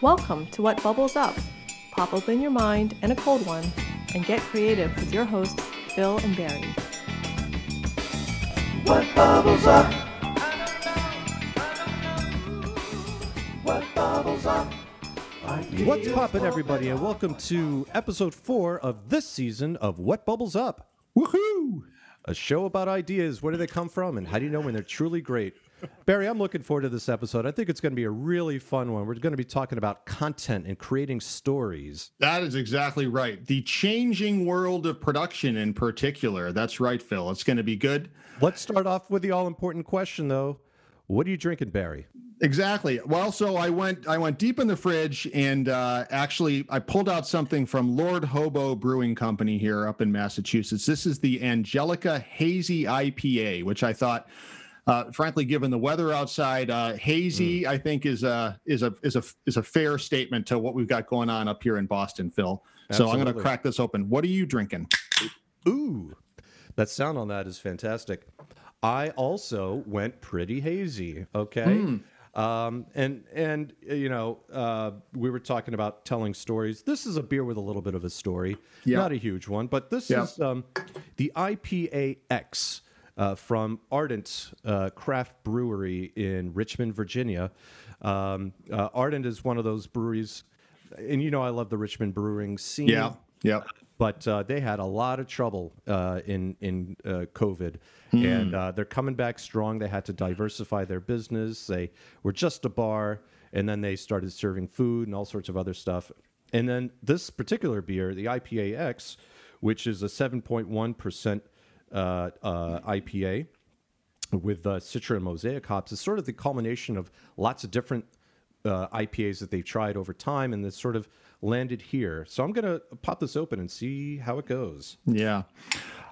Welcome to What Bubbles Up. Pop open your mind and a cold one and get creative with your hosts, Phil and Barry. What bubbles up? What bubbles up? What's poppin', everybody, and welcome to episode four of this season of What Bubbles Up. Woohoo! A show about ideas. Where do they come from, and how do you know when they're truly great? Barry, I'm looking forward to this episode. I think it's going to be a really fun one. We're going to be talking about content and creating stories. That is exactly right. The changing world of production, in particular. That's right, Phil. It's going to be good. Let's start off with the all important question, though. What are you drinking, Barry? Exactly. Well, so I went I went deep in the fridge and uh, actually I pulled out something from Lord Hobo Brewing Company here up in Massachusetts. This is the Angelica Hazy IPA, which I thought, uh, frankly, given the weather outside, uh, hazy Hmm. I think is a is a is a is a fair statement to what we've got going on up here in Boston, Phil. So I'm going to crack this open. What are you drinking? Ooh, that sound on that is fantastic. I also went pretty hazy. Okay. Um, and and you know uh, we were talking about telling stories. This is a beer with a little bit of a story, Yeah. not a huge one, but this Yeah. is um, the IPA X uh, from Ardent uh, Craft Brewery in Richmond, Virginia. Um, uh, Ardent is one of those breweries, and you know I love the Richmond brewing scene. Yeah, yeah. But uh, they had a lot of trouble uh, in in COVID, mm. and they're coming back strong. They had to diversify their business. They were just a bar, and then they started serving food and all sorts of other stuff. And then this particular beer, the IPAX, which is a 7.1% uh, uh, IPA with uh, Citra and Mosaic hops is sort of the culmination of lots of different uh, IPAs that they've tried over time and this sort of landed here. So I'm going to pop this open and see how it goes. Yeah.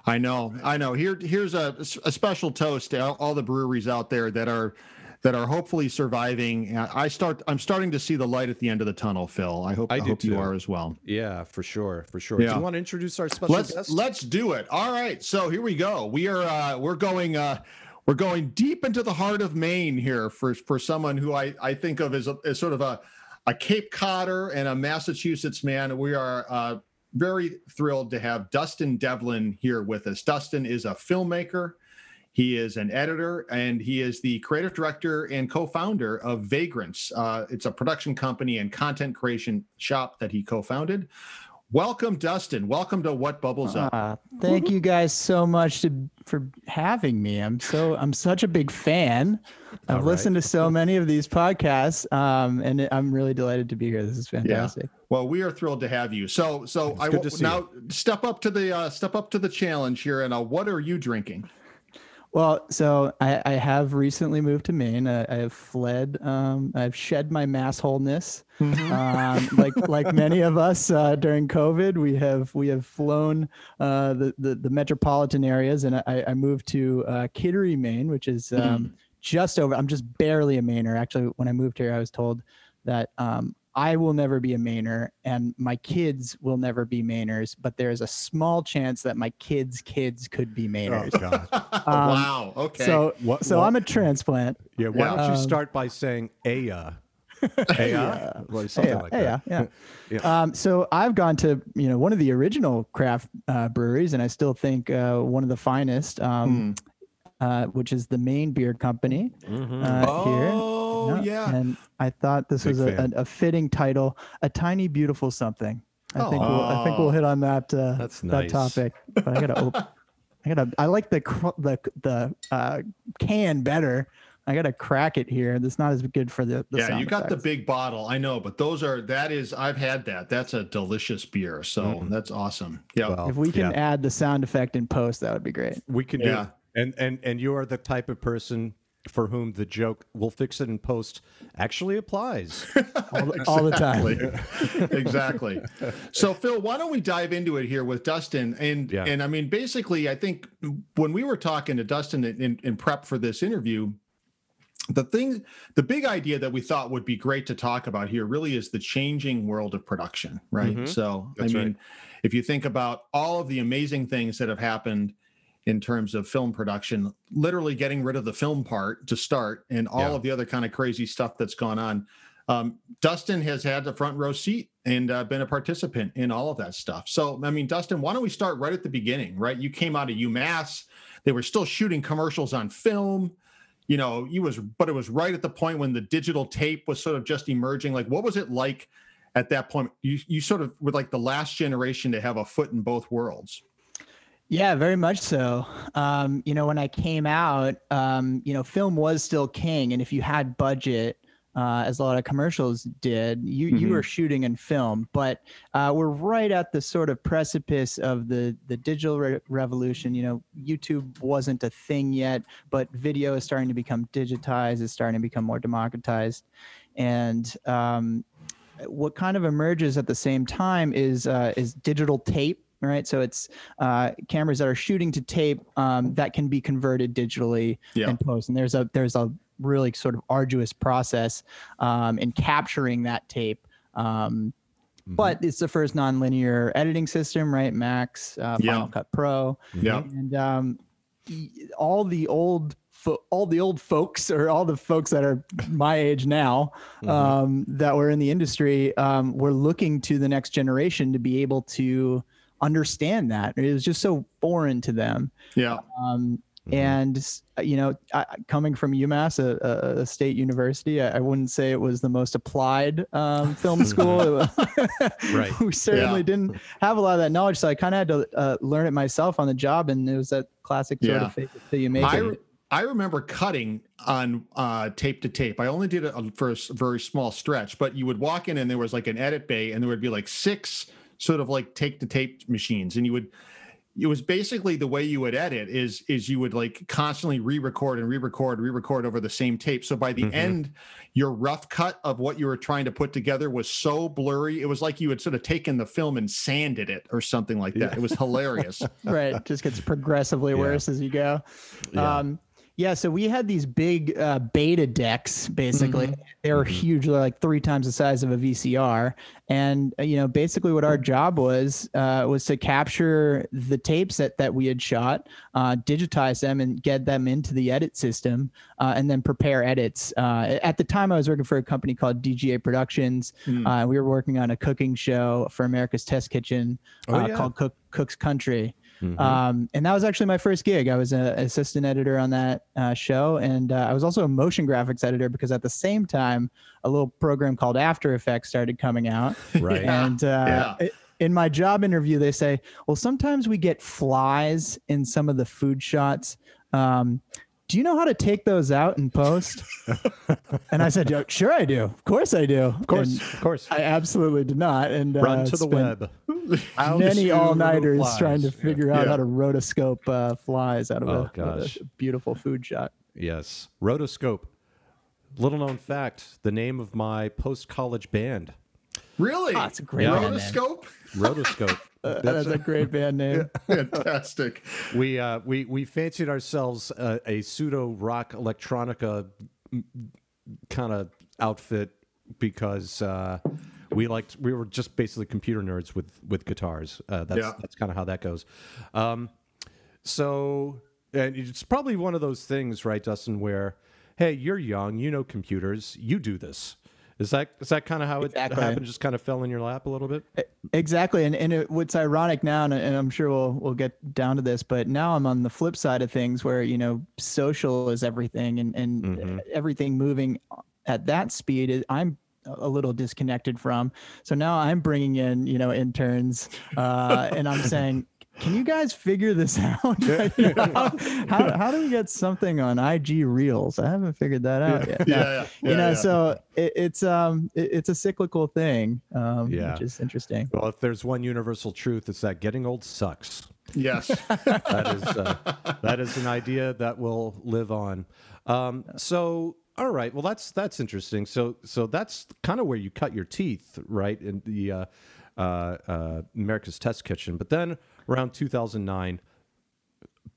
I know. I know. Here here's a, a special toast to all the breweries out there that are that are hopefully surviving. I start. I'm starting to see the light at the end of the tunnel, Phil. I hope. I I, hope you are as well. Yeah, for sure, for sure. Do you want to introduce our special Let's guest? let's do it. All right. So here we go. We are uh, we're going uh, we're going deep into the heart of Maine here for for someone who I I think of as a, as sort of a a Cape Codder and a Massachusetts man. We are uh, very thrilled to have Dustin Devlin here with us. Dustin is a filmmaker. He is an editor and he is the creative director and co-founder of Vagrants. Uh, it's a production company and content creation shop that he co-founded. Welcome, Dustin. Welcome to What Bubbles Up. Uh, thank you guys so much to, for having me. I'm so I'm such a big fan. I've All right. listened to so many of these podcasts, um, and I'm really delighted to be here. This is fantastic. Yeah. Well, we are thrilled to have you. So, so I good will to see now step up to the uh, step up to the challenge here. And uh, what are you drinking? Well, so I, I have recently moved to Maine. I, I have fled. Um, I've shed my massholeness. Um, like like many of us uh, during COVID, we have we have flown uh, the, the the metropolitan areas, and I, I moved to uh, Kittery, Maine, which is um, just over. I'm just barely a Mainer. Actually, when I moved here, I was told that um, I will never be a Mainer, and my kids will never be Mainers. But there is a small chance that my kids' kids could be Mainers. Oh, God. wow. Okay. So, What- so what- I'm a transplant. yeah, why Yeah. don't you Um, start by saying Aya? Aya? Or something yeah, like yeah, that. yeah. Um, so I've gone to you know one of the original craft uh, breweries, and I still think uh, one of the finest, um, uh, which is the Maine Beer Company Mhm. uh, oh here. yeah. And I thought this Big was a, a, a fitting title, a tiny beautiful something. I think we'll, I think we'll Oh. hit on that uh, That's that topic. But I gotta open. I gotta. I like the cr- the the uh, can better. I gotta crack it here. That's not as good for the. the yeah, sound you got the big bottle. I know, but those are that is I've had that. That's a delicious beer. So Mhm. that's awesome. Yeah. Well, If we can yeah, add the sound effect in post, that would be great. we can Yeah. do it. And and and you are the type of person for whom the joke "we'll fix it in post" actually applies. All the, all the time. exactly. exactly. So Phil, why don't we dive into it here with Dustin? And Yeah. and I mean, basically, I think when we were talking to Dustin in, in, in prep for this interview, the thing, the big idea that we thought would be great to talk about here really is the changing world of production, right? Mhm. So That's I mean, right. if you think about all of the amazing things that have happened in terms of film production, literally getting rid of the film part to start and all Yeah. of the other kind of crazy stuff that's gone on. Um, Dustin has had the front row seat and uh, been a participant in all of that stuff. So, I mean, Dustin, why don't we start right at the beginning, right? You came out of UMass, they were still shooting commercials on film. You know, you was, but it was right at the point when the digital tape was sort of just emerging. Like, what was it like at that point? You, you sort of were like the last generation to have a foot in both worlds. Yeah, very much so. Um, you know, when I came out, um, you know, film was still king, and if you had budget, uh, as a lot of commercials did, you you Mhm. were shooting in film. But uh, we're right at the sort of precipice of the the digital re- revolution. You know, YouTube wasn't a thing yet, but video is starting to become digitized. It's starting to become more democratized, and um, what kind of emerges at the same time is uh, is digital tape right so it's uh, cameras that are shooting to tape um, that can be converted digitally Yeah. in post and there's a there's a really sort of arduous process um, in capturing that tape um, Mm-hmm. but it's the first nonlinear editing system right max uh, Yeah. final cut pro Yeah. and um, all the old fo- all the old folks or all the folks that are my age now um, that were in the industry um, were looking to the next generation to be able to understand that it was just so foreign to them Yeah. um, Mhm. and you know I, coming from umass a, a- a state university I, I wouldn't say it was the most applied um, film school Right. we certainly Yeah. didn't have a lot of that knowledge so i kind of had to uh, learn it myself on the job and it was that classic sort Yeah. of fake it till you make I, it re- I remember cutting on uh, tape to tape. I only did it for a very small stretch, but you would walk in and there was like an edit bay, and there would be like six sort of like take to tape machines, and you would. It was basically the way you would edit is is you would like constantly re-record and re-record, re-record over the same tape. So by the Mhm. end, your rough cut of what you were trying to put together was so blurry. It was like you had sort of taken the film and sanded it or something like that. Yeah. It was hilarious. right it just gets progressively Yeah. worse as you go Yeah. um yeah so we had these big uh, beta decks basically. They were huge they're like three times the size of a vcr and uh, you know basically what our job was uh, was to capture the tapes that, that we had shot uh, digitize them and get them into the edit system uh, and then prepare edits. Uh, at the time i was working for a company called dga productions. Uh, we were working on a cooking show for america's test kitchen Oh, uh, yeah. called Cook, cook's country Mhm. um, and that was actually my first gig. I was an assistant editor on that uh, show, and uh, I was also a motion graphics editor because at the same time, a little program called After Effects started coming out. right. And uh, Yeah. i- in my job interview, they say, "Well, sometimes we get flies in some of the food shots." Um, do you know how to take those out and post? and I said, "Yeah, "Sure, I do. Of course, I do. Of course, And of course. I absolutely did not." And Run uh, to the web. Many all nighters trying to Yeah. figure out Yeah. how to rotoscope uh, flies out of, Oh, a, out of gosh. a beautiful food shot. Yes. Rotoscope. Little known fact the name of my post college band. Really? Oh, that's a great Yeah. band name. Rotoscope? Rotoscope. Uh, that's a great band name. Fantastic. we uh, we we fancied ourselves uh, a pseudo rock electronica kind of outfit because uh, we liked we were just basically computer nerds with with guitars. Uh, that's Yeah. that's kind of how that goes. Um, so and it's probably one of those things, right, Dustin? Where hey, you're young, you know computers, you do this. Is that is that kind of how Exactly. it happened? Just kind of fell in your lap a little bit. Exactly, and and it, what's ironic now, and, and I'm sure we'll we'll get down to this, but now I'm on the flip side of things, where you know social is everything, and and Mhm. everything moving at that speed, is, I'm a little disconnected from. So now I'm bringing in you know interns, uh, and I'm saying. Can you guys figure this out? You know, how, how, how do we get something on IG Reels? I haven't figured that out yet. Yeah, No, yeah, you know, yeah. so it, it's um it, it's a cyclical thing, um, Yeah. which is interesting. Well, if there's one universal truth, it's that getting old sucks. Yes. that is uh, that is an idea that will live on. Um, so, all right, well, that's that's interesting. So, so that's kind of where you cut your teeth, right? In the uh, uh, uh, America's Test Kitchen. But then around 2009,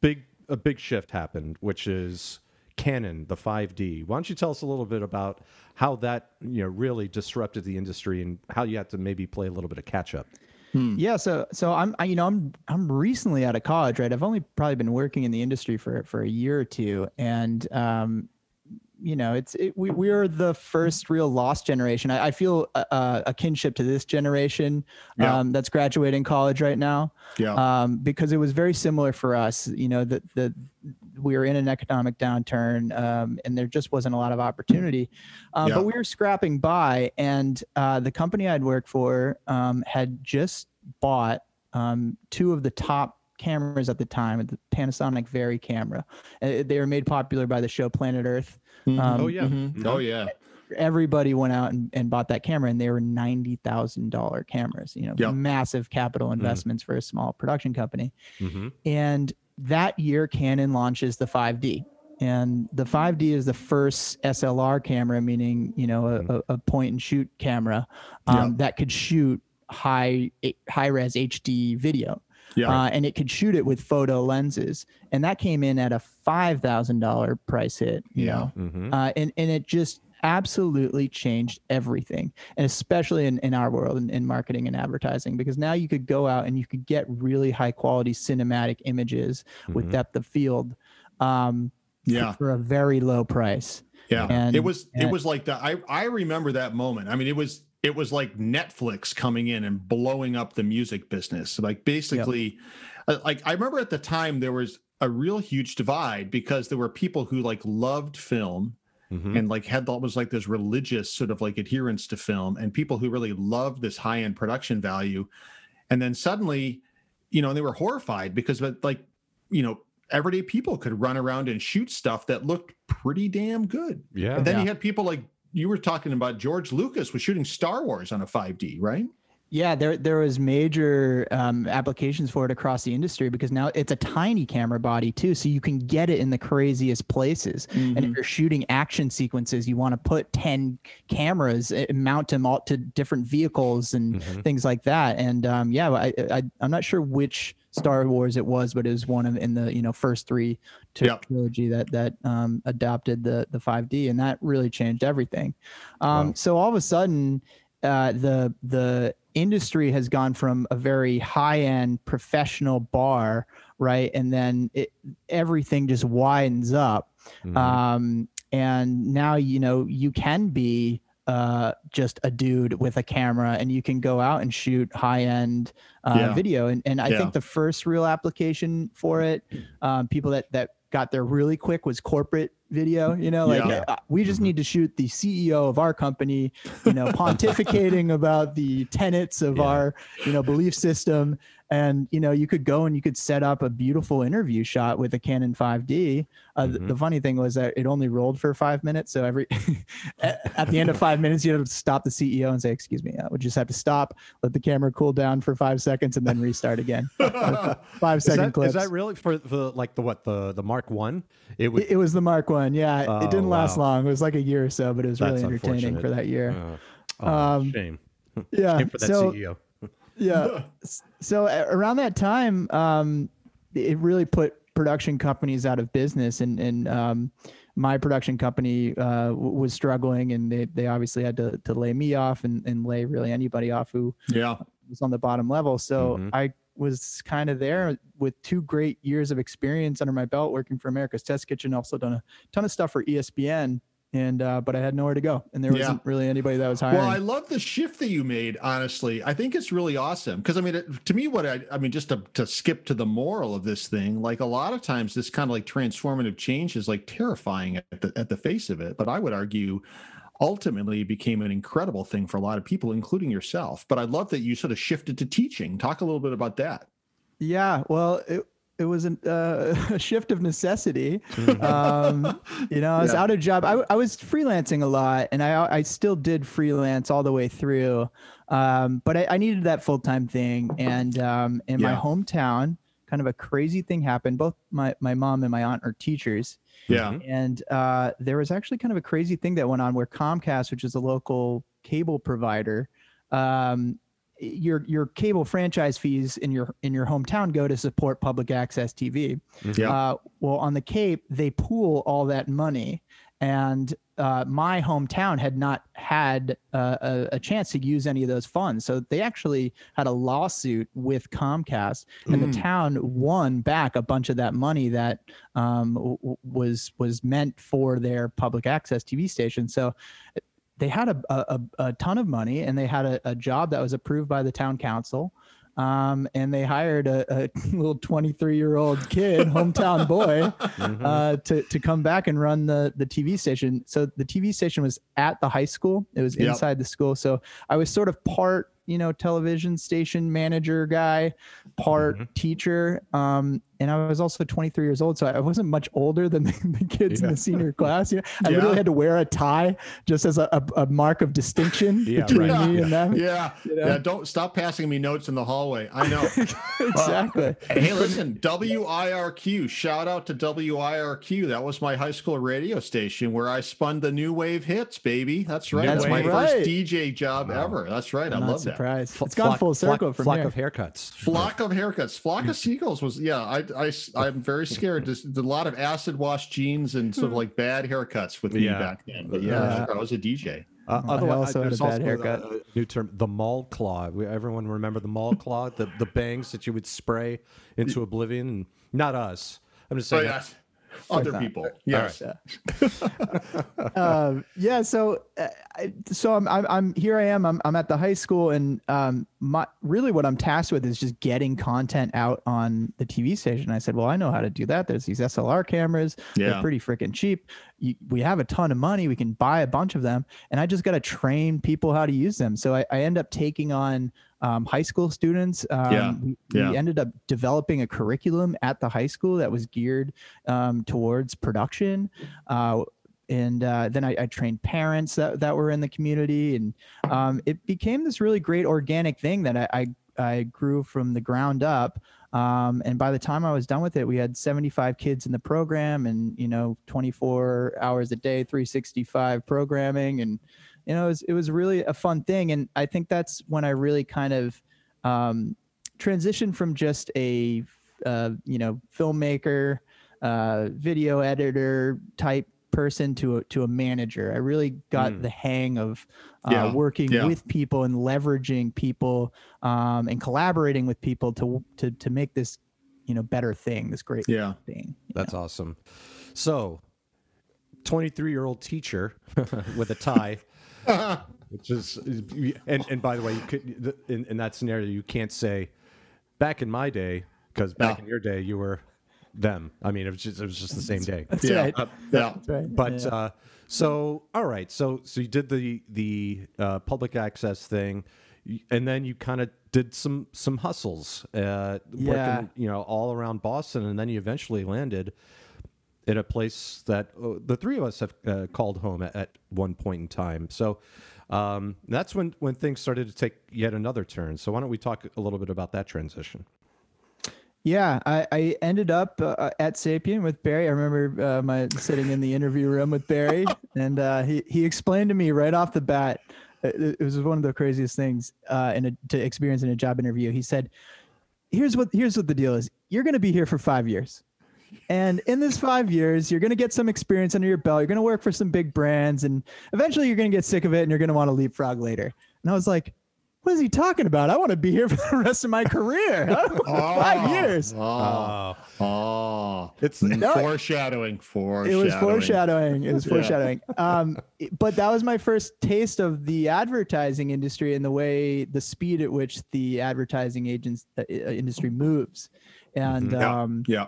big a big shift happened, which is Canon, the 5D. Why don't you tell us a little bit about how that you know really disrupted the industry and how you had to maybe play a little bit of catch up? Yeah, so so I'm I, you know I'm I'm recently out of college, right? I've only probably been working in the industry for for a year or two, and um, you know it's it, we we're the first real lost generation. I, I feel a, a kinship to this generation Yeah. um, that's graduating college right now, Yeah. um, because it was very similar for us. You know that the we were in an economic downturn, um, and there just wasn't a lot of opportunity. Um, Yeah. But we were scrapping by, and uh, the company I'd worked for um, had just bought um, two of the top cameras at the time, the Panasonic VariCam. Uh, they were made popular by the show Planet Earth. Mhm. Um, Oh yeah. Mhm. Oh yeah. Everybody went out and, and bought that camera, and they were ninety thousand dollar cameras. You know, Yep. massive capital investments for a small production company. Mm-hmm. And that year, Canon launches the 5D. And the 5D is the first SLR camera, meaning you know a, a, a point and shoot camera um, Yeah. that could shoot high high res HD video, Yeah. uh, and it could shoot it with photo lenses. And that came in at a five thousand dollar price hit. You Yeah. know, Mm-hmm. uh, and and it just absolutely changed everything and especially in, in our world in, in marketing and advertising because now you could go out and you could get really high quality cinematic images with Mhm. depth of field um, for- Yeah. for a very low price Yeah. And- it was it was like that. I I remember that moment. I mean, it was it was like Netflix coming in and blowing up the music business. Like basically uh, like I remember at the time there was a real huge divide because there were people who like loved film Mm-hmm. and like had almost like this religious sort of like adherence to film and people who really loved this high end production value and then suddenly you know they were horrified because but like you know everyday people could run around and shoot stuff that looked pretty damn good Yeah. and then Yeah. you had people like you were talking about george lucas was shooting star wars on a 5d right? Yeah there there was major um, applications for it across the industry because now it's a tiny camera body too so you can get it in the craziest places. And if you're shooting action sequences you want to put 10 cameras and mount them all to different vehicles and Mhm. things like that. And um, yeah I, I i'm not sure which star wars it was but it was one of in the you know first three tri- Yep. trilogy that that um, adopted the the 5d and that really changed everything um, Wow. so all of a sudden uh, the the industry has gone from a very high end professional bar right and then it, everything just widens up Mhm. um, and now you know you can be uh, just a dude with a camera and you can go out and shoot high end uh, Yeah. video and, and i Yeah. think the first real application for it um, people that that got there really quick was corporate video you know like Yeah. uh, we just Mhm. need to shoot the ceo of our company you know pontificating about the tenets of Yeah. our you know belief system and you know you could go and you could set up a beautiful interview shot with a canon 5d uh, th- Mhm. the funny thing was that it only rolled for five minutes so every at the end of five minutes you have to stop the ceo and say excuse me uh, we just have to stop let the camera cool down for five seconds and then restart again five that, clips is that really for the like the what the the Mark One? It would. it, it was the mark one yeah Oh, it didn't last long. It was like a year or so but it was That's really entertaining for that year. uh, oh, Um, shame. yeah Shame for that so CEO. yeah so around that time um it really put production companies out of business and and um my production company uh was struggling and they they obviously had to to lay me off and and lay really anybody off who yeah. was on the bottom level. So Mhm. i was kind of there with two great years of experience under my belt working for america's test kitchen also done a ton of stuff for espn and uh but i had nowhere to go and there wasn't really anybody that was hiring Well, I love the shift that you made. Honestly, I think it's really awesome because I mean, it, to me, what I, I mean, just to, to skip to the moral of this thing, like a lot of times, this kind of like transformative change is like terrifying at the at the face of it. But I would argue, ultimately, it became an incredible thing for a lot of people, including yourself. But I love that you sort of shifted to teaching. Talk a little bit about that. Yeah, well, it it was an, uh, a shift of necessity. Um, you know, I was Yeah. out of job. I, I was freelancing a lot, and I I still did freelance all the way through. Um, but I, I needed that full time thing, and um, in my hometown, kind of a crazy thing happened. Both my my mom and my aunt are teachers, Yeah. Mhm. and uh, there was actually kind of a crazy thing that went on where Comcast, which is a local cable provider, um, your your cable franchise fees in your in your hometown go to support public access TV. Yeah. Uh, well, on the Cape, they pool all that money, and uh, my hometown had not had uh, a, a chance to use any of those funds. So they actually had a lawsuit with Comcast, and Mm. the town won back a bunch of that money that um, w- was was meant for their public access TV station. So they had a, a, a a ton of money, and they had a, a job that was approved by the town council. Um, and they hired a, a little 23 year old kid, hometown boy, Mhm. uh, to to come back and run the the TV station. So the TV station was at the high school. It was Yep. inside the school. So I was sort of part, you know, television station manager guy, part Mhm. teacher. Um, and I was also 23 years old, so I wasn't much older than the, the kids in the senior class. You know, I Yeah. literally had to wear a tie just as a, a, a mark of distinction Yeah, between right. me and them. Yeah, You know? yeah. Don't stop passing me notes in the hallway. I know. exactly. hey, listen, WIRQ. Shout out to WIRQ. That was my high school radio station where I spun the new wave hits, baby. That's right. New That's my wave. first DJ job Wow. ever. That's right. I love that. Surprised. Fl- It's gone flock- full circle flock, from flock here. of haircuts. Flock of haircuts, flock of seagulls was yeah. I I I'm very scared. There's a lot of acid wash jeans and sort of like bad haircuts with me Yeah. back then. But yeah, Yeah. I was a DJ. Uh, I also had a there's bad also haircut. A, a new term, the mall claw. We, everyone remember the mall claw, the the bangs that you would spray into oblivion. And not us. I'm just Oh saying. Other not. people. Yes. um, yeah so uh, so I'm, I'm i'm here i am i'm, I'm at the high school and um my really what i'm tasked with is just getting content out on the tv station i said well i know how to do that there's these slr cameras Yeah. they're pretty freaking cheap you, we have a ton of money we can buy a bunch of them and i just got to train people how to use them so i, I end up taking on um, high school students um, Yeah, we, we ended up developing a curriculum at the high school that was geared um, towards production uh, and uh, then I, I trained parents that, that were in the community and um, it became this really great organic thing that I, I, I grew from the ground up um, and by the time I was done with it we had 75 kids in the program and you know 24 hours a day 365 programming and you know it was, it was really a fun thing and I think that's when I really kind of um, transitioned from just a uh, you know filmmaker uh, video editor type person to a, to a manager. I really got Mm. the hang of uh, Yeah, working yeah. with people and leveraging people um, and collaborating with people to to to make this you know better thing, this great Yeah. thing. you That's awesome. So, 23 year old teacher with a tie, which is, and, and by the way, you could, in, in that scenario, you can't say back in my day, because back No. in your day, you were them. I mean, it was just, it was just the same day. That's yeah. right. uh, yeah. That's right. But Yeah. uh, so, all right. So, so you did the the uh, public access thing, and then you kind of did some some hustles, uh, Yeah. working, you know, all around Boston, and then you eventually landed in a place that uh, the three of us have uh, called home at, at one point in time. So. Um, that's when, when things started to take yet another turn. So why don't we talk a little bit about that transition? Yeah, I, I ended up uh, at Sapient with Barry. I remember uh, my sitting in the interview room with Barry, and uh, he he explained to me right off the bat. It, it was one of the craziest things uh, in a, to experience in a job interview. He said, "Here's what here's what the deal is. You're going to be here for five years, and in this five years, you're going to get some experience under your belt. You're going to work for some big brands, and eventually, you're going to get sick of it, and you're going to want to leapfrog later." And I was like. What is he talking about? I want to be here for the rest of my career. Five years. Oh, oh. it's No. foreshadowing. Foreshadowing. It was foreshadowing. It was Yeah. foreshadowing. Um, but that was my first taste of the advertising industry and the way, the speed at which the advertising agents uh, uh, industry moves. And Mm-hmm. Yeah. um, Yeah.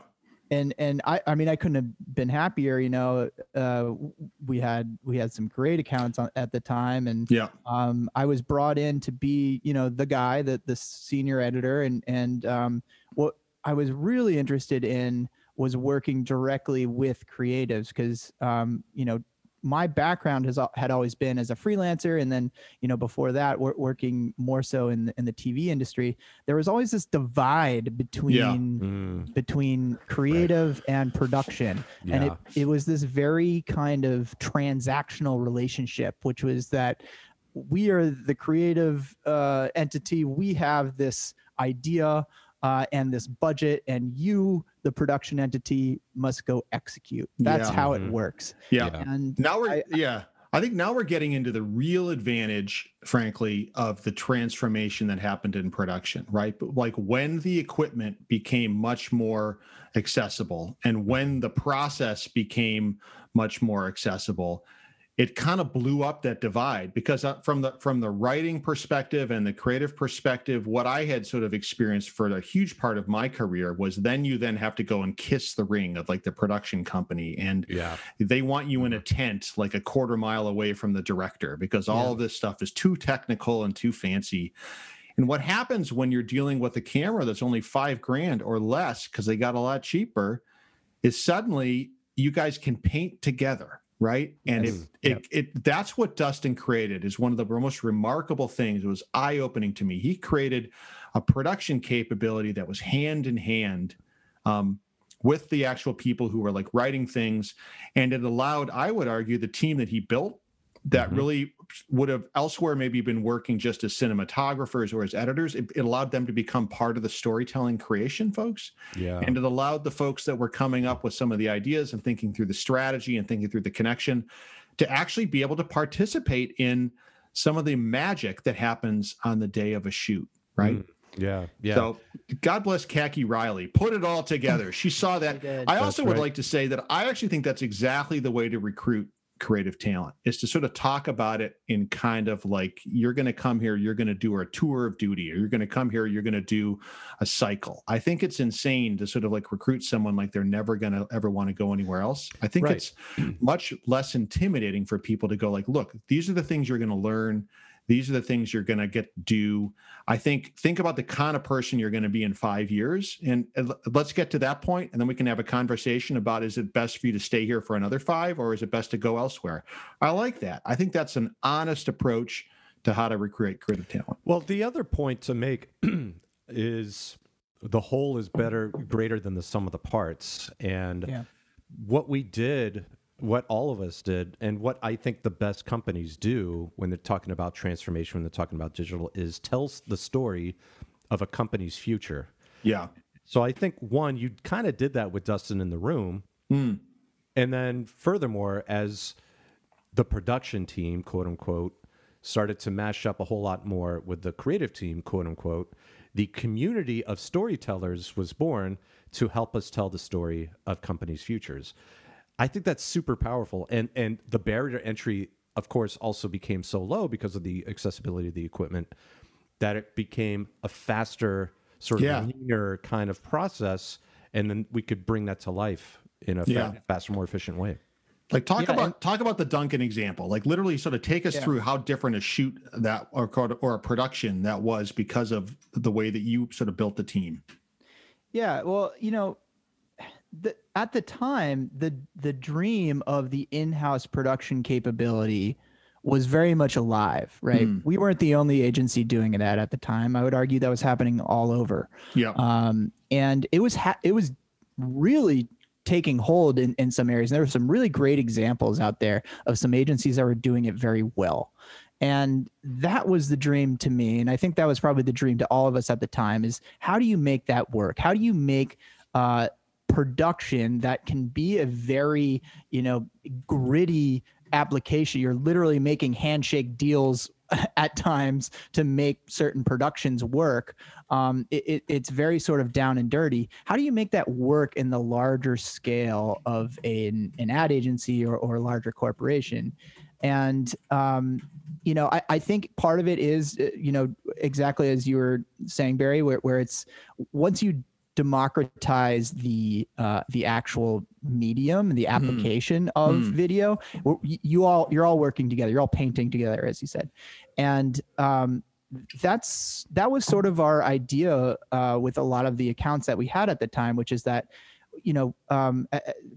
And and I, I mean, I couldn't have been happier. You know, uh, we had we had some great accounts on, at the time, and Yeah. um, I was brought in to be, you know, the guy, that the senior editor, and and um, what I was really interested in was working directly with creatives because, um, you know, my background has had always been as a freelancer, and then you know before that, working more so in the, in the TV industry. There was always this divide between Mm, between creative and production. And it, it was this very kind of transactional relationship which was that we are the creative uh, entity. We have this idea uh, and this budget and you the production entity must go execute that's Yeah. how it mm-hmm. works Yeah. Yeah. and Now we're I- yeah. I I think now we're getting into the real advantage, frankly, of the transformation that happened in production, right? But like when the equipment became much more accessible and when the process became much more accessible, it kind of blew up that divide because uh, from the from the writing perspective and the creative perspective what i had sort of experienced for a huge part of my career was then you then have to go and kiss the ring of like the production company and Yeah. they want you in a tent like a quarter mile away from the director because all Yeah. of this stuff is too technical and too fancy and what happens when you're dealing with a camera that's only five grand or less because they got a lot cheaper is suddenly you guys can paint together right? And Yes. it, it, it that's what dustin created is one of the most remarkable things. It was eye-opening to me. He created a production capability that was hand in hand um, with the actual people who were like writing things. And it allowed i would argue the team that he built that Mhm. really would have elsewhere maybe been working just as cinematographers or as editors. It, it allowed them to become part of the storytelling creation folks. Yeah. and it allowed the folks that were coming up with some of the ideas and thinking through the strategy and thinking through the connection to actually be able to participate in some of the magic that happens on the day of a shoot right? Mm, yeah. Yeah. so god bless khaki riley. Put it all together. She saw that. I That's also would like to say that i actually think that's exactly the way to recruit creative talent is to sort of talk about it in kind of like you're going to come here you're going to do a tour of duty or you're going to come here you're going to do a cycle. I think it's insane to sort of like recruit someone like they're never going to ever want to go anywhere else. I think Right. it's much less intimidating for people to go like look these are the things you're going to learn these are the things you're going to get to do i think think about the kind of person you're going to be in five years and and let's get to that point and then we can have a conversation about is it best for you to stay here for another five or is it best to go elsewhere i like that i think that's an honest approach to how to recreate creative talent Well, the other point to make is the whole is better, greater than the sum of the parts. And Yeah. what we did, what all of us did, and what I think the best companies do when they're talking about transformation, when they're talking about digital, is tells the story of a company's future. yeah So I think one, you kind of did that with Dustin in the room. Mm. And then furthermore, as the production team, quote unquote, started to mash up a whole lot more with the creative team, quote unquote, the community of storytellers was born to help us tell the story of companies' futures. I think that's super powerful. And and the barrier to entry, of course, also became so low because of the accessibility of the equipment that it became a faster, sort of Yeah. linear kind of process. And then we could bring that to life in a fa- Yeah. faster, more efficient way. Like talk Yeah, about and- talk about the Dunkin' example. Like literally, sort of take us Yeah. through how different a shoot that or or a production that was because of the way that you sort of built the team. Yeah, well, you know, the, at the time, the the dream of the in-house production capability was very much alive, right? Hmm. We weren't the only agency doing it at at the time. I would argue that was happening all over, Yeah, um, and it was ha- it was really taking hold in, in some areas. And there were some really great examples out there of some agencies that were doing it very well. And that was the dream to me. And I think that was probably the dream to all of us at the time is how do you make that work? How do you make uh, production that can be a very, you know, gritty application? You're literally making handshake deals at times to make certain productions work. Um, it, it, it's very sort of down and dirty. How do you make that work in the larger scale of an, an ad agency or, or a larger corporation? And um, you know, I, I think part of it is, uh, you know, exactly as you were saying, Barry, where, where it's once you democratize the uh, the actual medium, the application of Hmm. video, you all you're all working together, you're all painting together, as you said, and um, that's that was sort of our idea uh, with a lot of the accounts that we had at the time, which is that you know, um,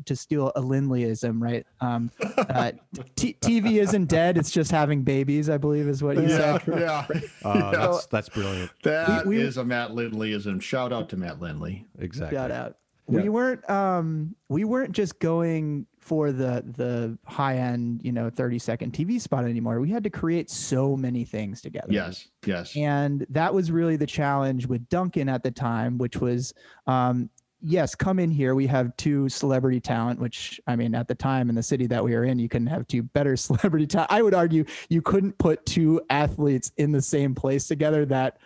to steal a Lindleyism, right? Um, uh, t- TV isn't dead; it's just having babies. I believe is what he yeah, said. yeah. Uh, that's that's brilliant. That We- we- is a Matt Lindleyism. Shout out to Matt Lindley. Exactly. Shout out. Yeah. We weren't um we weren't just going for the the high end, you know, 30 second TV spot anymore. We had to create so many things together. Yes, yes. And that was really the challenge with Dunkin' at the time, which was um yes, come in here. We have two celebrity talent, which I mean, at the time in the city that we are in, you couldn't have two better celebrity talent. I would argue you couldn't put two athletes in the same place together that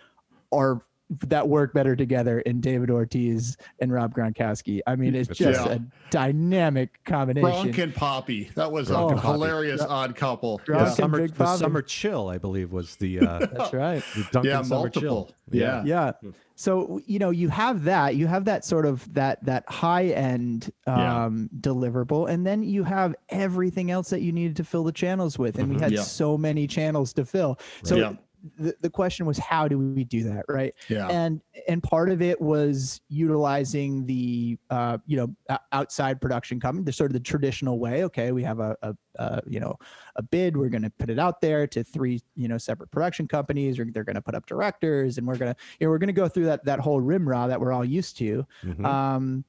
are that work better together in David Ortiz and Rob Gronkowski. I mean, it's just Yeah. a dynamic combination. Gronk and Papi. That was Gronk a and Papi. hilarious odd couple. Gronk Yeah. and summer, the summer chill, I believe, was the, uh, That's right. the Dunkin' Yeah, summer chill. multiple. Yeah. yeah so you know you have that you have that sort of that that high end Yeah. um deliverable and then you have everything else that you needed to fill the channels with and we had Yeah. so many channels to fill so Yeah. The, the question was how do we do that right Yeah. and and part of it was utilizing the uh, you know outside production company the sort of the traditional way okay we have a, a, a you know a bid we're going to put it out there to three you know separate production companies or they're going to put up directors and we're going to you know we're going to go through that that whole rimrod that we're all used to Mhm. um,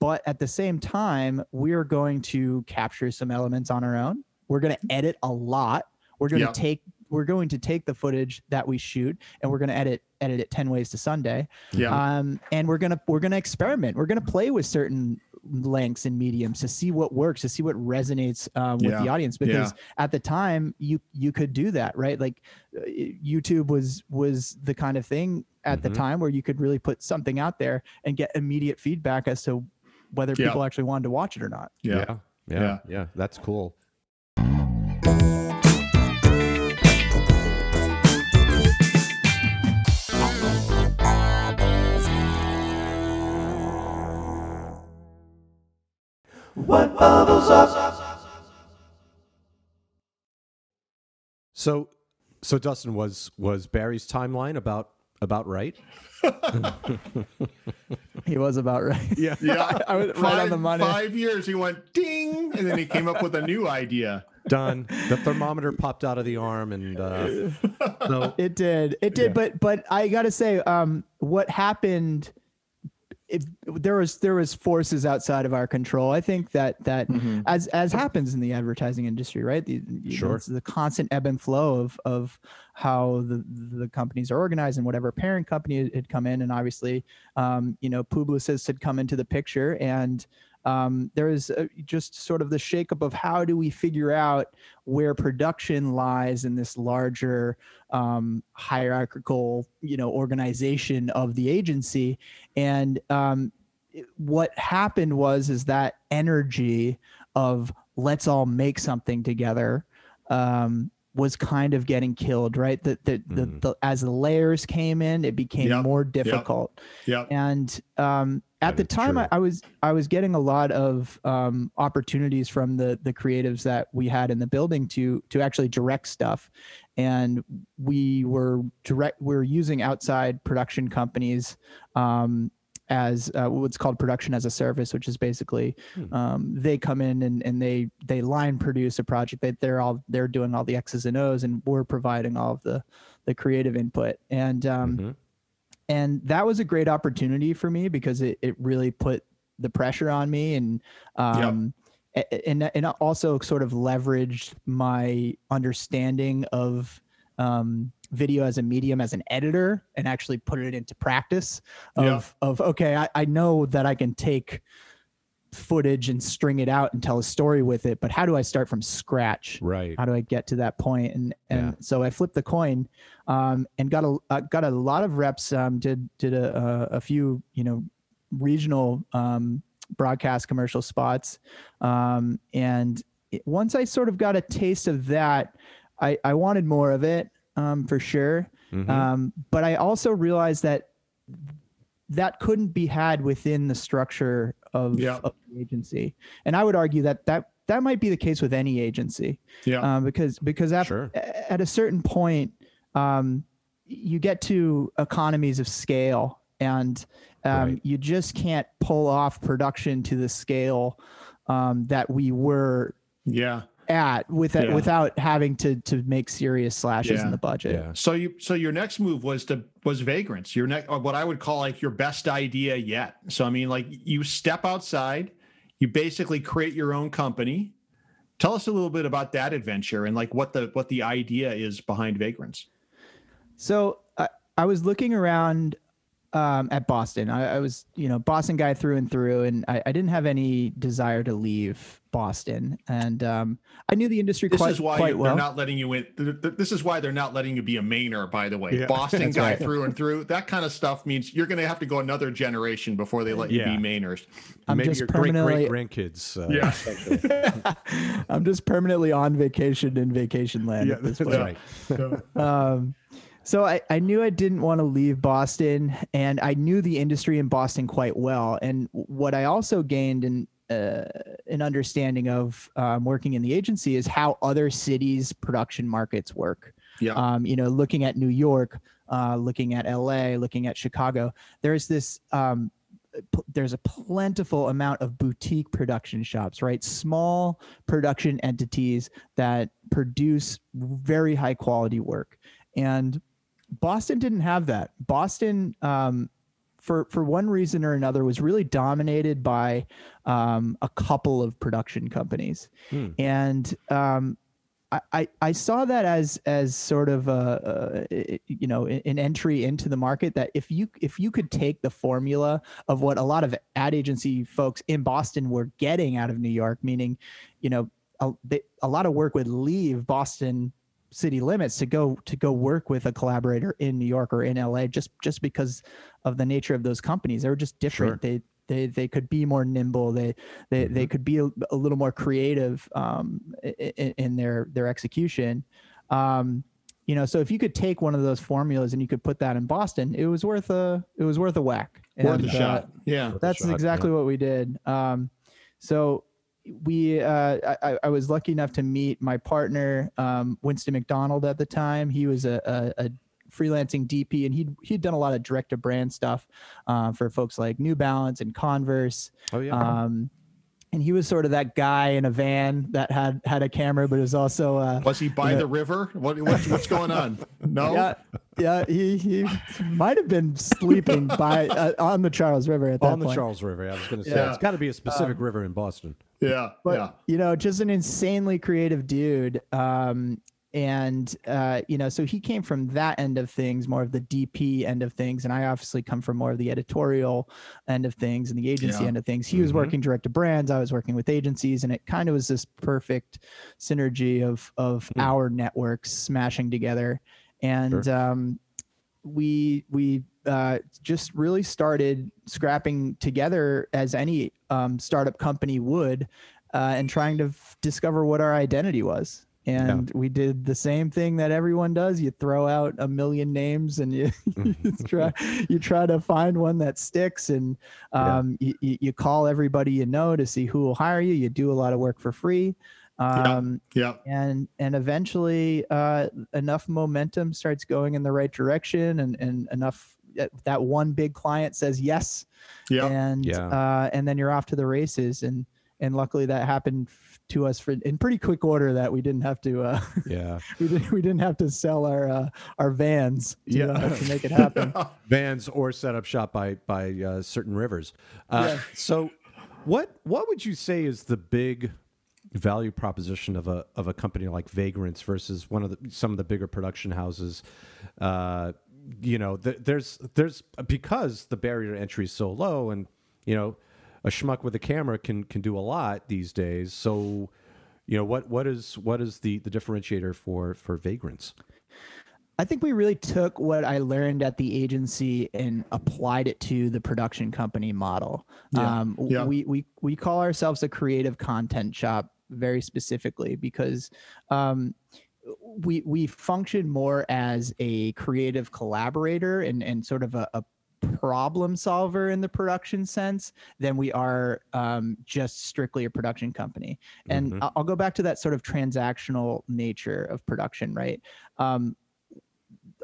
but at the same time we're going to capture some elements on our own we're going to edit a lot we're going to Yeah. take we're going to take the footage that we shoot and we're going to edit edit it 10 ways to sunday yeah. um, and we're gonna we're gonna experiment we're gonna play with certain lengths and mediums to see what works to see what resonates um, with Yeah. the audience because at the time you you could do that right like uh, youtube was was the kind of thing at the Mhm. time where you could really put something out there and get immediate feedback as to whether Yeah. people actually wanted to watch it or not yeah. yeah. Yeah. Yeah. That's cool. What bubbles up? So, so Dustin was was Barry's timeline about about right? he was about right Yeah. Yeah. I was right on the money. Five years, he went ding, and then he came up with a new idea. Done. The thermometer popped out of the arm, and uh, so It did. It did. Yeah. But but I gotta say, um, what happened? It, there was there was forces outside of our control. I think that that Mm-hmm. as as happens in the advertising industry, right? The, know, Sure. it's the constant ebb and flow of of how the the companies are organized and whatever parent company had- come in, and obviously, um, you know, Publicis had come into the picture, and um, there is uh just sort of the shakeup of how do we figure out where production lies in this larger um, hierarchical, you know, organization of the agency, and um, what happened was is that energy of let's all make something together um, was kind of getting killed, right? That the, the, Mhm. the as the layers came in, it became Yep, more difficult Yeah. and um, at That the time I. I was i was getting a lot of um, opportunities from the the creatives that we had in the building to to actually direct stuff and we were direct we were using outside production companies um, as uh, what's called production as a service which is basically Hmm. um, they come in and, and they they line produce a project that they're all they're doing all the x's and o's and we're providing all of the the creative input and um, Mhm. And that was a great opportunity for me because it, it really put the pressure on me and um a- and and also sort of leveraged my understanding of um video as a medium as an editor and actually put it into practice of Yeah. of okay I, I know that I can take footage and string it out and tell a story with it but how do I start from scratch right. how do I get to that point? And and Yeah. so I flipped the coin, um, and got a uh, got a lot of reps. Um, did did a, a, a few you know regional um, broadcast commercial spots, um, and it- once I sort of got a taste of that, I I wanted more of it um, for sure. Mhm. Um, but I also realized that that couldn't be had within the structure of, Yeah. of the agency. And I would argue that that that might be the case with any agency Yeah. um, because because at, Sure. at a certain point um, you get to economies of scale and um, Right. you just can't pull off production to the scale um, that we were yeah. At with Yeah. without having to to make serious slashes Yeah. in the budget. Yeah. So you so your next move was to was vagrants. Your next what I would call like your best idea yet. So I mean like you step outside, you basically create your own company. Tell us a little bit about that adventure and like what the what the idea is behind vagrants. So I, I was looking around um, at Boston. I, I, was, you know, Boston guy through and through, and I, I, didn't have any desire to leave Boston. And um, I knew the industry this quite, is why quite they're not letting you in. This is why they're not letting you be a Mainer, by the way. Yeah. Boston guy right. through and through. That kind of stuff means you're going to have to go another generation before they let you be Mainers. I'm Maybe just your great permanently- great grandkids. Uh, Yeah. I'm just permanently on vacation in vacation land yeah, at this that's point. right. um, so I, I knew I didn't want to leave Boston, and I knew the industry in Boston quite well. And what I also gained in uh, an understanding of um, working in the agency is how other cities' production markets work. Yeah. Um, you know, looking at New York, uh, looking at LA, looking at Chicago, there's this. Um, p- there's a plentiful amount of boutique production shops, right? Small production entities that produce very high quality work. And Boston didn't have that. Boston, um, for for one reason or another, was really dominated by um, a couple of production companies, Hmm. and um, I, I I saw that as as sort of a, a you know an entry into the market that if you if you could take the formula of what a lot of ad agency folks in Boston were getting out of New York, meaning you know a, they, a lot of work would leave Boston city limits to go to go work with a collaborator in New York or in LA just just because of the nature of those companies. They were just different. Sure. They they they could be more nimble. They they they could be a, a little more creative um, in, in their their execution. Um, you know, so if you could take one of those formulas and you could put that in Boston, it was worth a it was worth a whack. Worth And, a uh, shot. Yeah. that's shot, exactly what we did. Um, so we, uh, I, I was lucky enough to meet my partner, um, Winston McDonald at the time. He was a, a, a freelancing DP and he'd, he'd done a lot of direct to brand stuff, uh, for folks like New Balance and Converse. Oh yeah. Um, and he was sort of that guy in a van that had, had a camera, but it was also, uh, Was he by Yeah. the river? What, what's, what's going on? No. yeah, yeah, he, he might have been sleeping by, uh, on the Charles River at that on the point. Charles River. I was going to say Yeah. it's got to be a Um, specific river in Boston. Yeah. but yeah. you know just an insanely creative dude um and uh you know so he came from that end of things more of the dp end of things and i obviously come from more of the editorial end of things and the agency Yeah. end of things he was Mhm. working direct to brands i was working with agencies and it kind of was this perfect synergy of of Hmm. our networks smashing together and um we we uh, just really started scrapping together as any um, startup company would uh, and trying to f- discover what our identity was. And we did the same thing that everyone does. You throw out a million names and you, you try you try to find one that sticks and um, you, you you call everybody you know to see who will hire you. You do a lot of work for free. Um, Yeah. and and eventually uh, enough momentum starts going in the right direction and and enough that, that one big client says yes Yeah. and Yeah. uh, and then you're off to the races and and luckily that happened to us for in pretty quick order that we didn't have to uh, Yeah. we didn't we didn't have to sell our uh, our vans to, Yeah. uh, to make it happen. Vans or set up shop by by uh, certain rivers. Uh, So, what what would you say is the big value proposition of a of a company like Vagrants versus one of the some of the bigger production houses? You know, th- there's there's because the barrier to entry is so low, and you know, a schmuck with a camera can can do a lot these days. So, you know, what what is what is the the differentiator for for Vagrants? I think we really took what I learned at the agency and applied it to the production company model. Yeah, Um, yeah. We we we call ourselves a creative content shop very specifically because um, we we function more as a creative collaborator and and sort of a, a problem solver in the production sense than we are um, just strictly a production company. And Mhm. I- I'll go back to that sort of transactional nature of production, right? Um,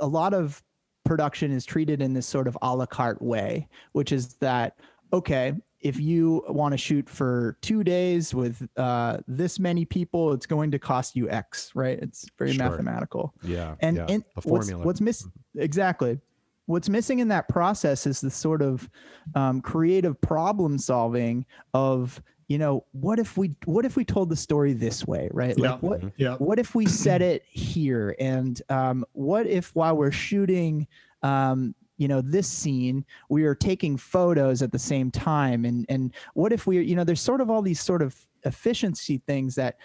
a lot of production is treated in this sort of a la carte way, which is that, okay, if you want to shoot for two days with uh, this many people, it's going to cost you X, right? It's very Sure. mathematical Yeah, and yeah, and a what's, formula. what's miss exactly what's missing in that process is the sort of um, creative problem solving of you know what if we what if we told the story this way right Yeah. like what Yeah. what if we set it here and um, what if while we're shooting um, you know this scene we are taking photos at the same time and and what if we you know there's sort of all these sort of efficiency things that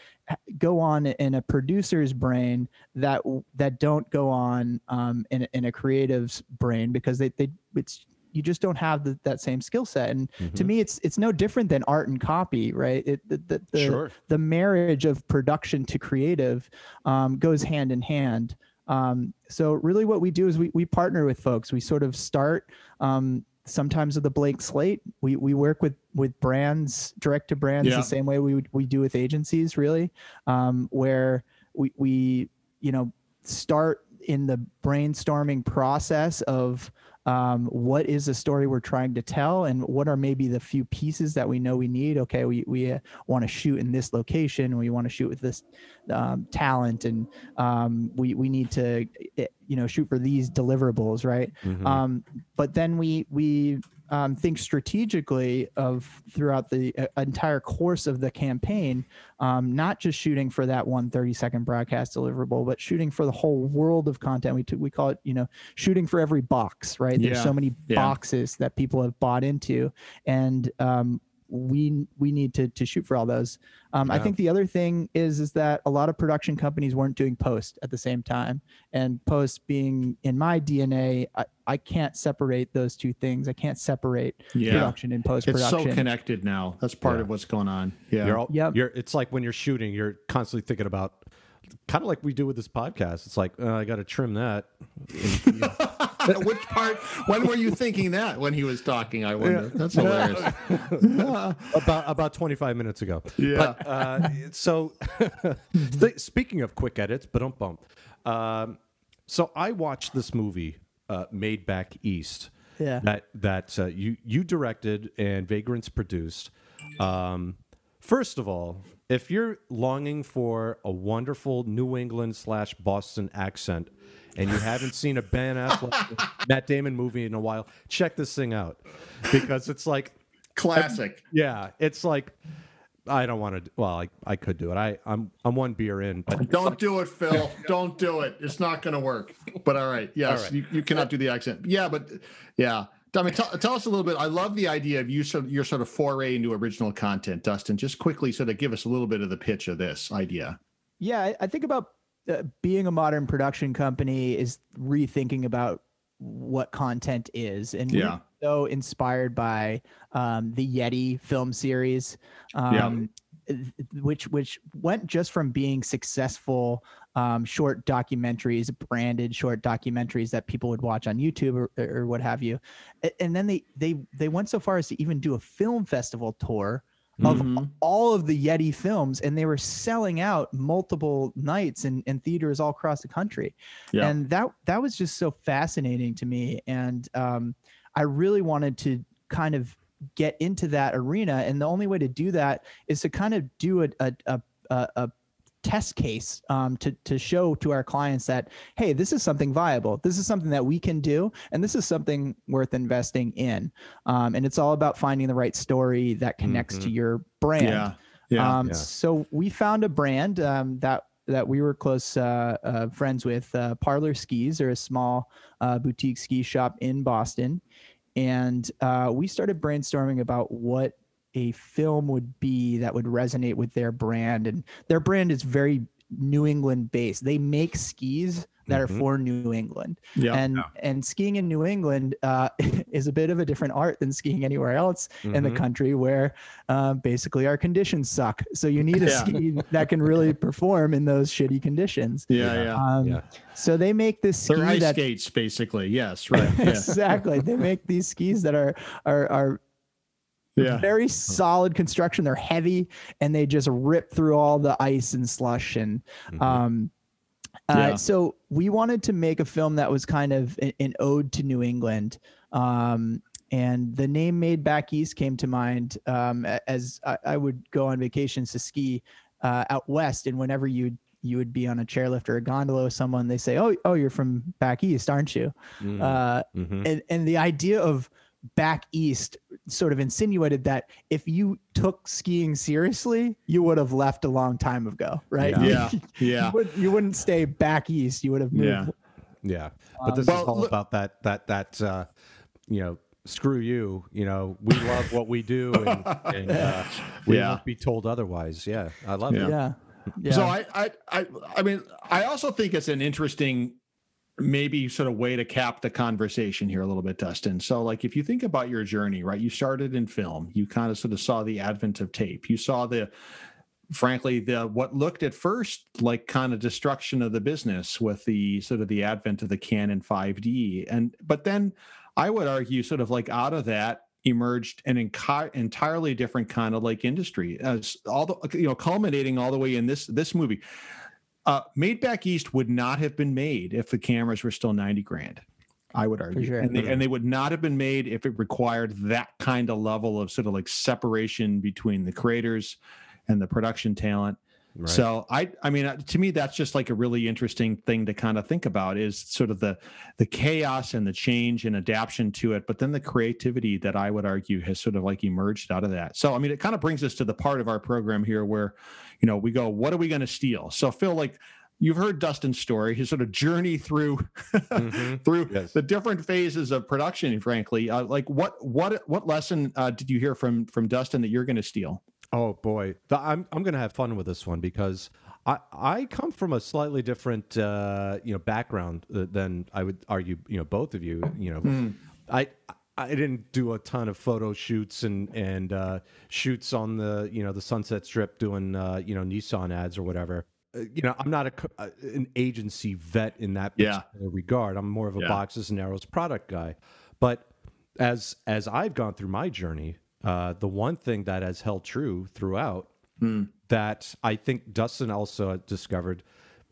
go on in a producer's brain that that don't go on um, in, in a creative's brain because they, they it's you just don't have the, that same skill set and mm-hmm. to me it's it's no different than art and copy right it, the, the, the, sure. the marriage of production to creative um, goes hand in hand um, so really what we do is we, we partner with folks we sort of start um, sometimes with a blank slate we, we work with with brands direct to brands yeah. the same way we, we do with agencies really um, where we, we you know start in the brainstorming process of um, what is the story we're trying to tell? And what are maybe the few pieces that we know we need? Okay we, we uh, want to shoot in this location. We want to shoot with this um, talent. And um, we, we need to eh, you know shoot for these deliverables right? Mm-hmm. Um, but then we we um, think strategically of throughout the uh, entire course of the campaign, um, not just shooting for that one 30 second broadcast deliverable, but shooting for the whole world of content. We, t- we call it, you know, shooting for every box, right? There's so many yeah. boxes that people have bought into. And um, we we need to to shoot for all those. Um, yeah. I think the other thing is is that a lot of production companies weren't doing post at the same time, and post being in my DNA, I, I can't separate those two things. I can't separate yeah. production and post production. It's so connected now. That's part yeah. of what's going on. Yeah. You're all, yep. You're, it's like when you're shooting, you're constantly thinking about kind of like we do with this podcast. It's like uh, I got to trim that. Which part? When were you thinking that when he was talking? I wonder. Yeah. That's hilarious. about about 25 minutes ago. Yeah. But, uh, so, speaking of quick edits, but don't bump. Um, so I watched this movie, uh, Made Back East. Yeah. That that uh, you you directed and Vagrants produced. Um, first of all, if you're longing for a wonderful New England slash Boston accent, and you haven't seen a Ben Affleck, Matt Damon movie in a while, check this thing out because it's like classic. Yeah, it's like I don't want to. Well, I, I could do it. I I'm I'm one beer in, but don't do it, Phil. don't do it. It's not going to work. But all right, yes, all right. You, you cannot do the accent. Yeah, but yeah. I mean, tell, tell us a little bit. I love the idea of you sort of, your sort of foray into original content, Dustin. Just quickly, sort of give us a little bit of the pitch of this idea. Yeah, I, I think about uh, being a modern production company is rethinking about what content is and yeah so inspired by um, the yeti film series um, yeah. which which went just from being successful um, short documentaries branded short documentaries that people would watch on youtube or, or what have you and then they they they went so far as to even do a film festival tour of mm-hmm. all of the Yeti films, and they were selling out multiple nights in, in theaters all across the country. Yeah. And that that was just so fascinating to me. And um, I really wanted to kind of get into that arena. And the only way to do that is to kind of do a, a, a, a test case um, to, to show to our clients that, hey, this is something viable. This is something that we can do. And this is something worth investing in. Um, and it's all about finding the right story that connects mm-hmm. to your brand. Yeah. Yeah, um, yeah. So we found a brand um, that that we were close uh, uh, friends with. Uh, Parlor Skis are a small uh, boutique ski shop in Boston, and uh, we started brainstorming about what a film would be that would resonate with their brand and their brand is very New England based. They make skis that mm-hmm. are for New England. Yeah, and yeah. and skiing in New England uh, is a bit of a different art than skiing anywhere else mm-hmm. in the mm-hmm. country, where uh, basically our conditions suck. So you need a yeah. ski that can really perform in those shitty conditions. Yeah, yeah. Um, yeah. So they make this ski They're ice that, skates, basically. Yes, right. exactly. they make these skis that are are are yeah. very solid construction. They're heavy and they just rip through all the ice and slush. And mm-hmm. um, uh, yeah. so we wanted to make a film that was kind of an, an ode to New England. Um, and the name Made Back East came to mind um, as I, I, would go on vacations to ski uh, out west. And whenever you you would be on a chairlift or a gondola with someone, they say, "Oh, oh, you're from back east, aren't you?" Mm-hmm. Uh, mm-hmm. And and the idea of back east sort of insinuated that if you took skiing seriously, you would have left a long time ago, right? Yeah. Yeah. you, would, you wouldn't stay back east. You would have moved. Yeah. Yeah, but this well, is all look- about that that that uh, you know screw you. You know we love what we do, and, and uh, we Yeah. won't be told otherwise. Yeah, I love Yeah. it. Yeah. Yeah. So I, I, I, I mean, I also think it's an interesting, maybe sort of way to cap the conversation here a little bit, Dustin. So, like, if you think about your journey, right? You started in film. You kind of sort of saw the advent of tape. You saw the, frankly, the what looked at first like kind of destruction of the business with the sort of the advent of the Canon 5D, and but then I would argue, sort of like out of that emerged an entirely different kind of like industry as all the you know culminating all the way in this this movie uh made back east would not have been made if the cameras were still 90 grand i would argue. sure. and, they, and they would not have been made if it required that kind of level of sort of like separation between the creators and the production talent Right. so I, I mean, uh, to me, that's just like a really interesting thing to kind of think about is sort of the, the chaos and the change and adaptation to it, but then the creativity that I would argue has sort of like emerged out of that. So, I mean, it kind of brings us to the part of our program here where, you know, we go, what are we going to steal? So, Phil, like you've heard Dustin's story, his sort of journey through Mhm. through Yes. the different phases of production. Frankly, uh, like what what what lesson uh, did you hear from from Dustin that you're going to steal? Oh boy, The- I'm I'm gonna have fun with this one because I I come from a slightly different uh, you know background than I would argue you know both of you you know I I didn't do a ton of photo shoots and and uh, shoots on the you know the Sunset Strip doing uh, you know Nissan ads or whatever. Uh, You know, I'm not a uh, an agency vet in that Yeah. regard. I'm more of a Yeah. boxes and arrows product guy. But as as I've gone through my journey, uh, the one thing that has held true throughout that I think Dustin also discovered,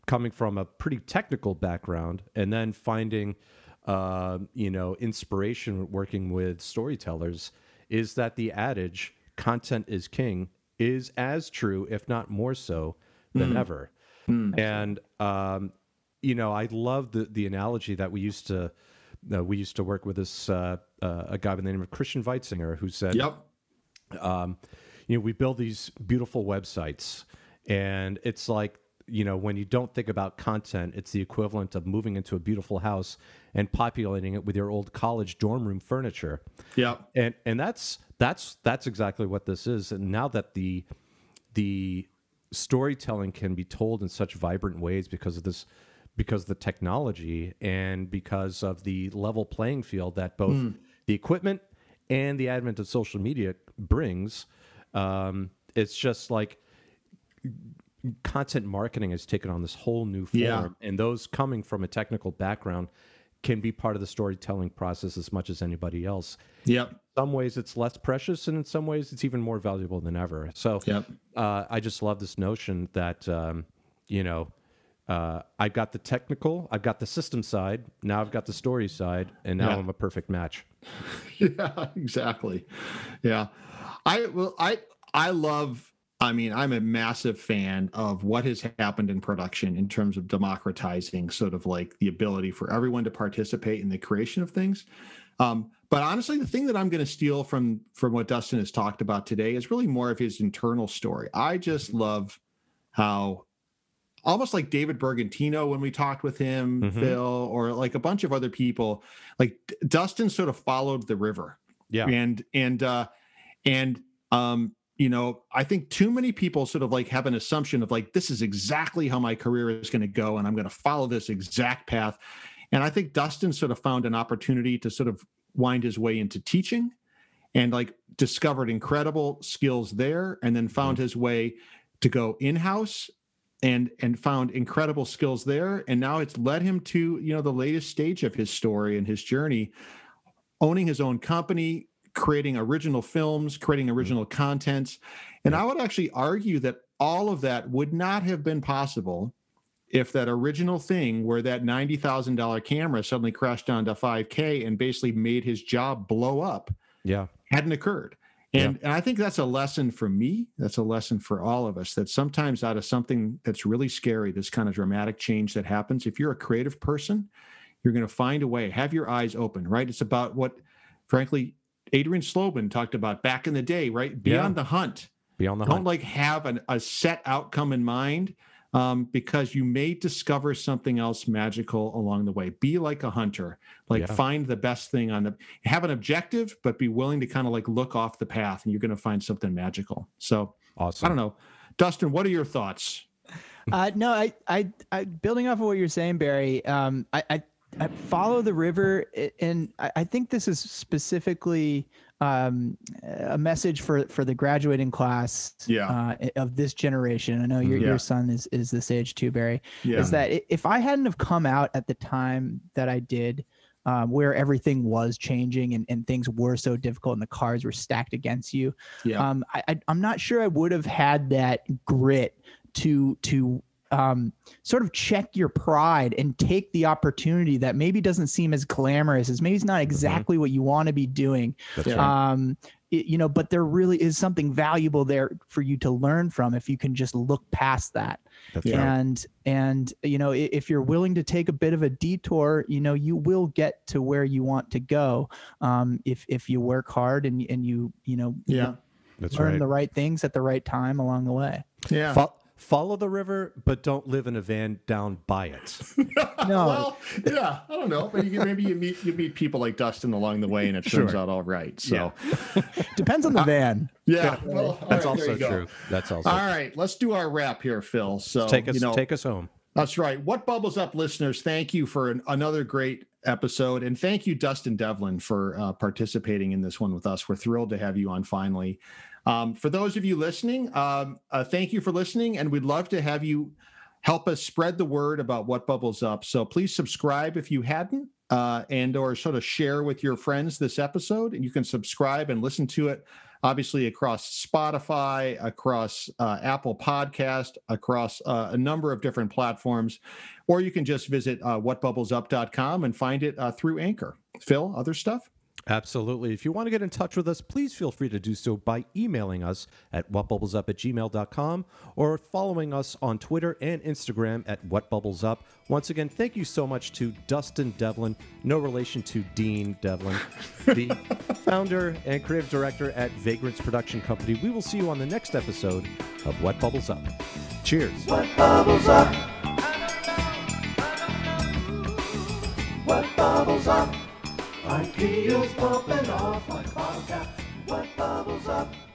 coming from a pretty technical background, and then finding, uh, you know, inspiration working with storytellers, is that the adage "content is king" is as true, if not more so, than ever. And um, you know, I love the the analogy that we used to. Uh, we used to work with this uh, uh, a guy by the name of Christian Weitzinger who said, Yep. Um, you know, we build these beautiful websites, and it's like, you know, when you don't think about content, it's the equivalent of moving into a beautiful house and populating it with your old college dorm room furniture. Yeah. And and that's that's that's exactly what this is. And now that the the storytelling can be told in such vibrant ways because of this because of the technology and because of the level playing field that both the equipment and the advent of social media brings um, it's just like content marketing has taken on this whole new form Yeah. and those coming from a technical background can be part of the storytelling process as much as anybody else Yep. some ways it's less precious and in some ways it's even more valuable than ever so Yep. uh, i just love this notion that um, you know uh, i've got the technical i've got the system side now i've got the story side and now Yeah. i'm a perfect match yeah, exactly. Yeah. I well I I love I mean, I'm a massive fan of what has happened in production in terms of democratizing sort of like the ability for everyone to participate in the creation of things. Um, but honestly, the thing that I'm going to steal from from what Dustin has talked about today is really more of his internal story. I just love how almost like David Bergantino when we talked with him, Mhm. Phil, or like a bunch of other people, like Dustin sort of followed the river. Yeah. And and uh and um you know i think too many people sort of like have an assumption of like this is exactly how my career is going to go and i'm going to follow this exact path. And i think dustin sort of found an opportunity to sort of wind his way into teaching and like discovered incredible skills there and then found his way to go in-house and and found incredible skills there and now it's led him to you know the latest stage of his story and his journey owning his own company, creating original films, creating mm-hmm. original content. And I would actually argue that all of that would not have been possible if that original thing where that $90,000 camera suddenly crashed down to 5K and basically made his job blow up yeah hadn't occurred. And, and I think that's a lesson for me. That's a lesson for all of us that sometimes out of something that's really scary, this kind of dramatic change that happens, if you're a creative person, you're going to find a way. Have your eyes open, right? It's about what, frankly, Adrian Slobin talked about back in the day, right? Beyond the hunt. beyond the hunt. Don't like have an, a set outcome in mind, um, because you may discover something else magical along the way. Be like a hunter, like Yeah. find the best thing on the have an objective, but be willing to kind of like look off the path, and you're going to find something magical. So Awesome. I don't know, Dustin, what are your thoughts? Uh, no, I, I, I, building off of what you're saying, Barry. Um, I, I, I follow the river, and I, I think this is specifically um, a message for for the graduating class Yeah. uh, of this generation. I know your Yeah. your son is is this age too, Barry. Yeah, Is that if I hadn't have come out at the time that I did, um, where everything was changing and, and things were so difficult and the cards were stacked against you, yeah, um, I, I, I'm not sure I would have had that grit to to um, sort of check your pride and take the opportunity that maybe doesn't seem as glamorous as maybe it's not exactly what you want to be doing. That's right. Um, it- you know, but there really is something valuable there for you to learn from if you can just look past that That's Yeah. right. and and you know if you're willing to take a bit of a detour you know you will get to where you want to go um, if if you work hard and and you you know yeah, That's learn right. the right things at the right time along the way yeah. Fo- follow the river, but don't live in a van down by it. no well, yeah, I don't know, but you, maybe you meet you meet people like Dustin along the way, and it turns Sure. out all right. So, depends on the van yeah, well, That's right, also true. That's also true. All right, let's do our wrap here, Phil. So take us you know, take us home. That's right. What bubbles up, listeners? Thank you for an, another great episode, and thank you, Dustin Devlin, for uh, participating in this one with us. We're thrilled to have you on finally. Um, for those of you listening, um, uh, thank you for listening, and we'd love to have you help us spread the word about what bubbles up. So please subscribe if you hadn't, uh, and or sort of share with your friends this episode. And you can subscribe and listen to it, obviously across Spotify, across uh, Apple Podcast, across uh, a number of different platforms, or you can just visit uh, whatbubblesup.com and find it uh, through Anchor. Phil, other stuff. Absolutely. If you want to get in touch with us, please feel free to do so by emailing us at whatbubblesup at gmail.com or following us on Twitter and Instagram at whatbubblesup. Once again, thank you so much to Dustin Devlin, no relation to Dean Devlin, the founder and creative director at Vagrants Production Company. We will see you on the next episode of What Bubbles Up. Cheers. What bubbles up? What bubbles up? Ideas bumping off like a bottle cap. What bubbles up?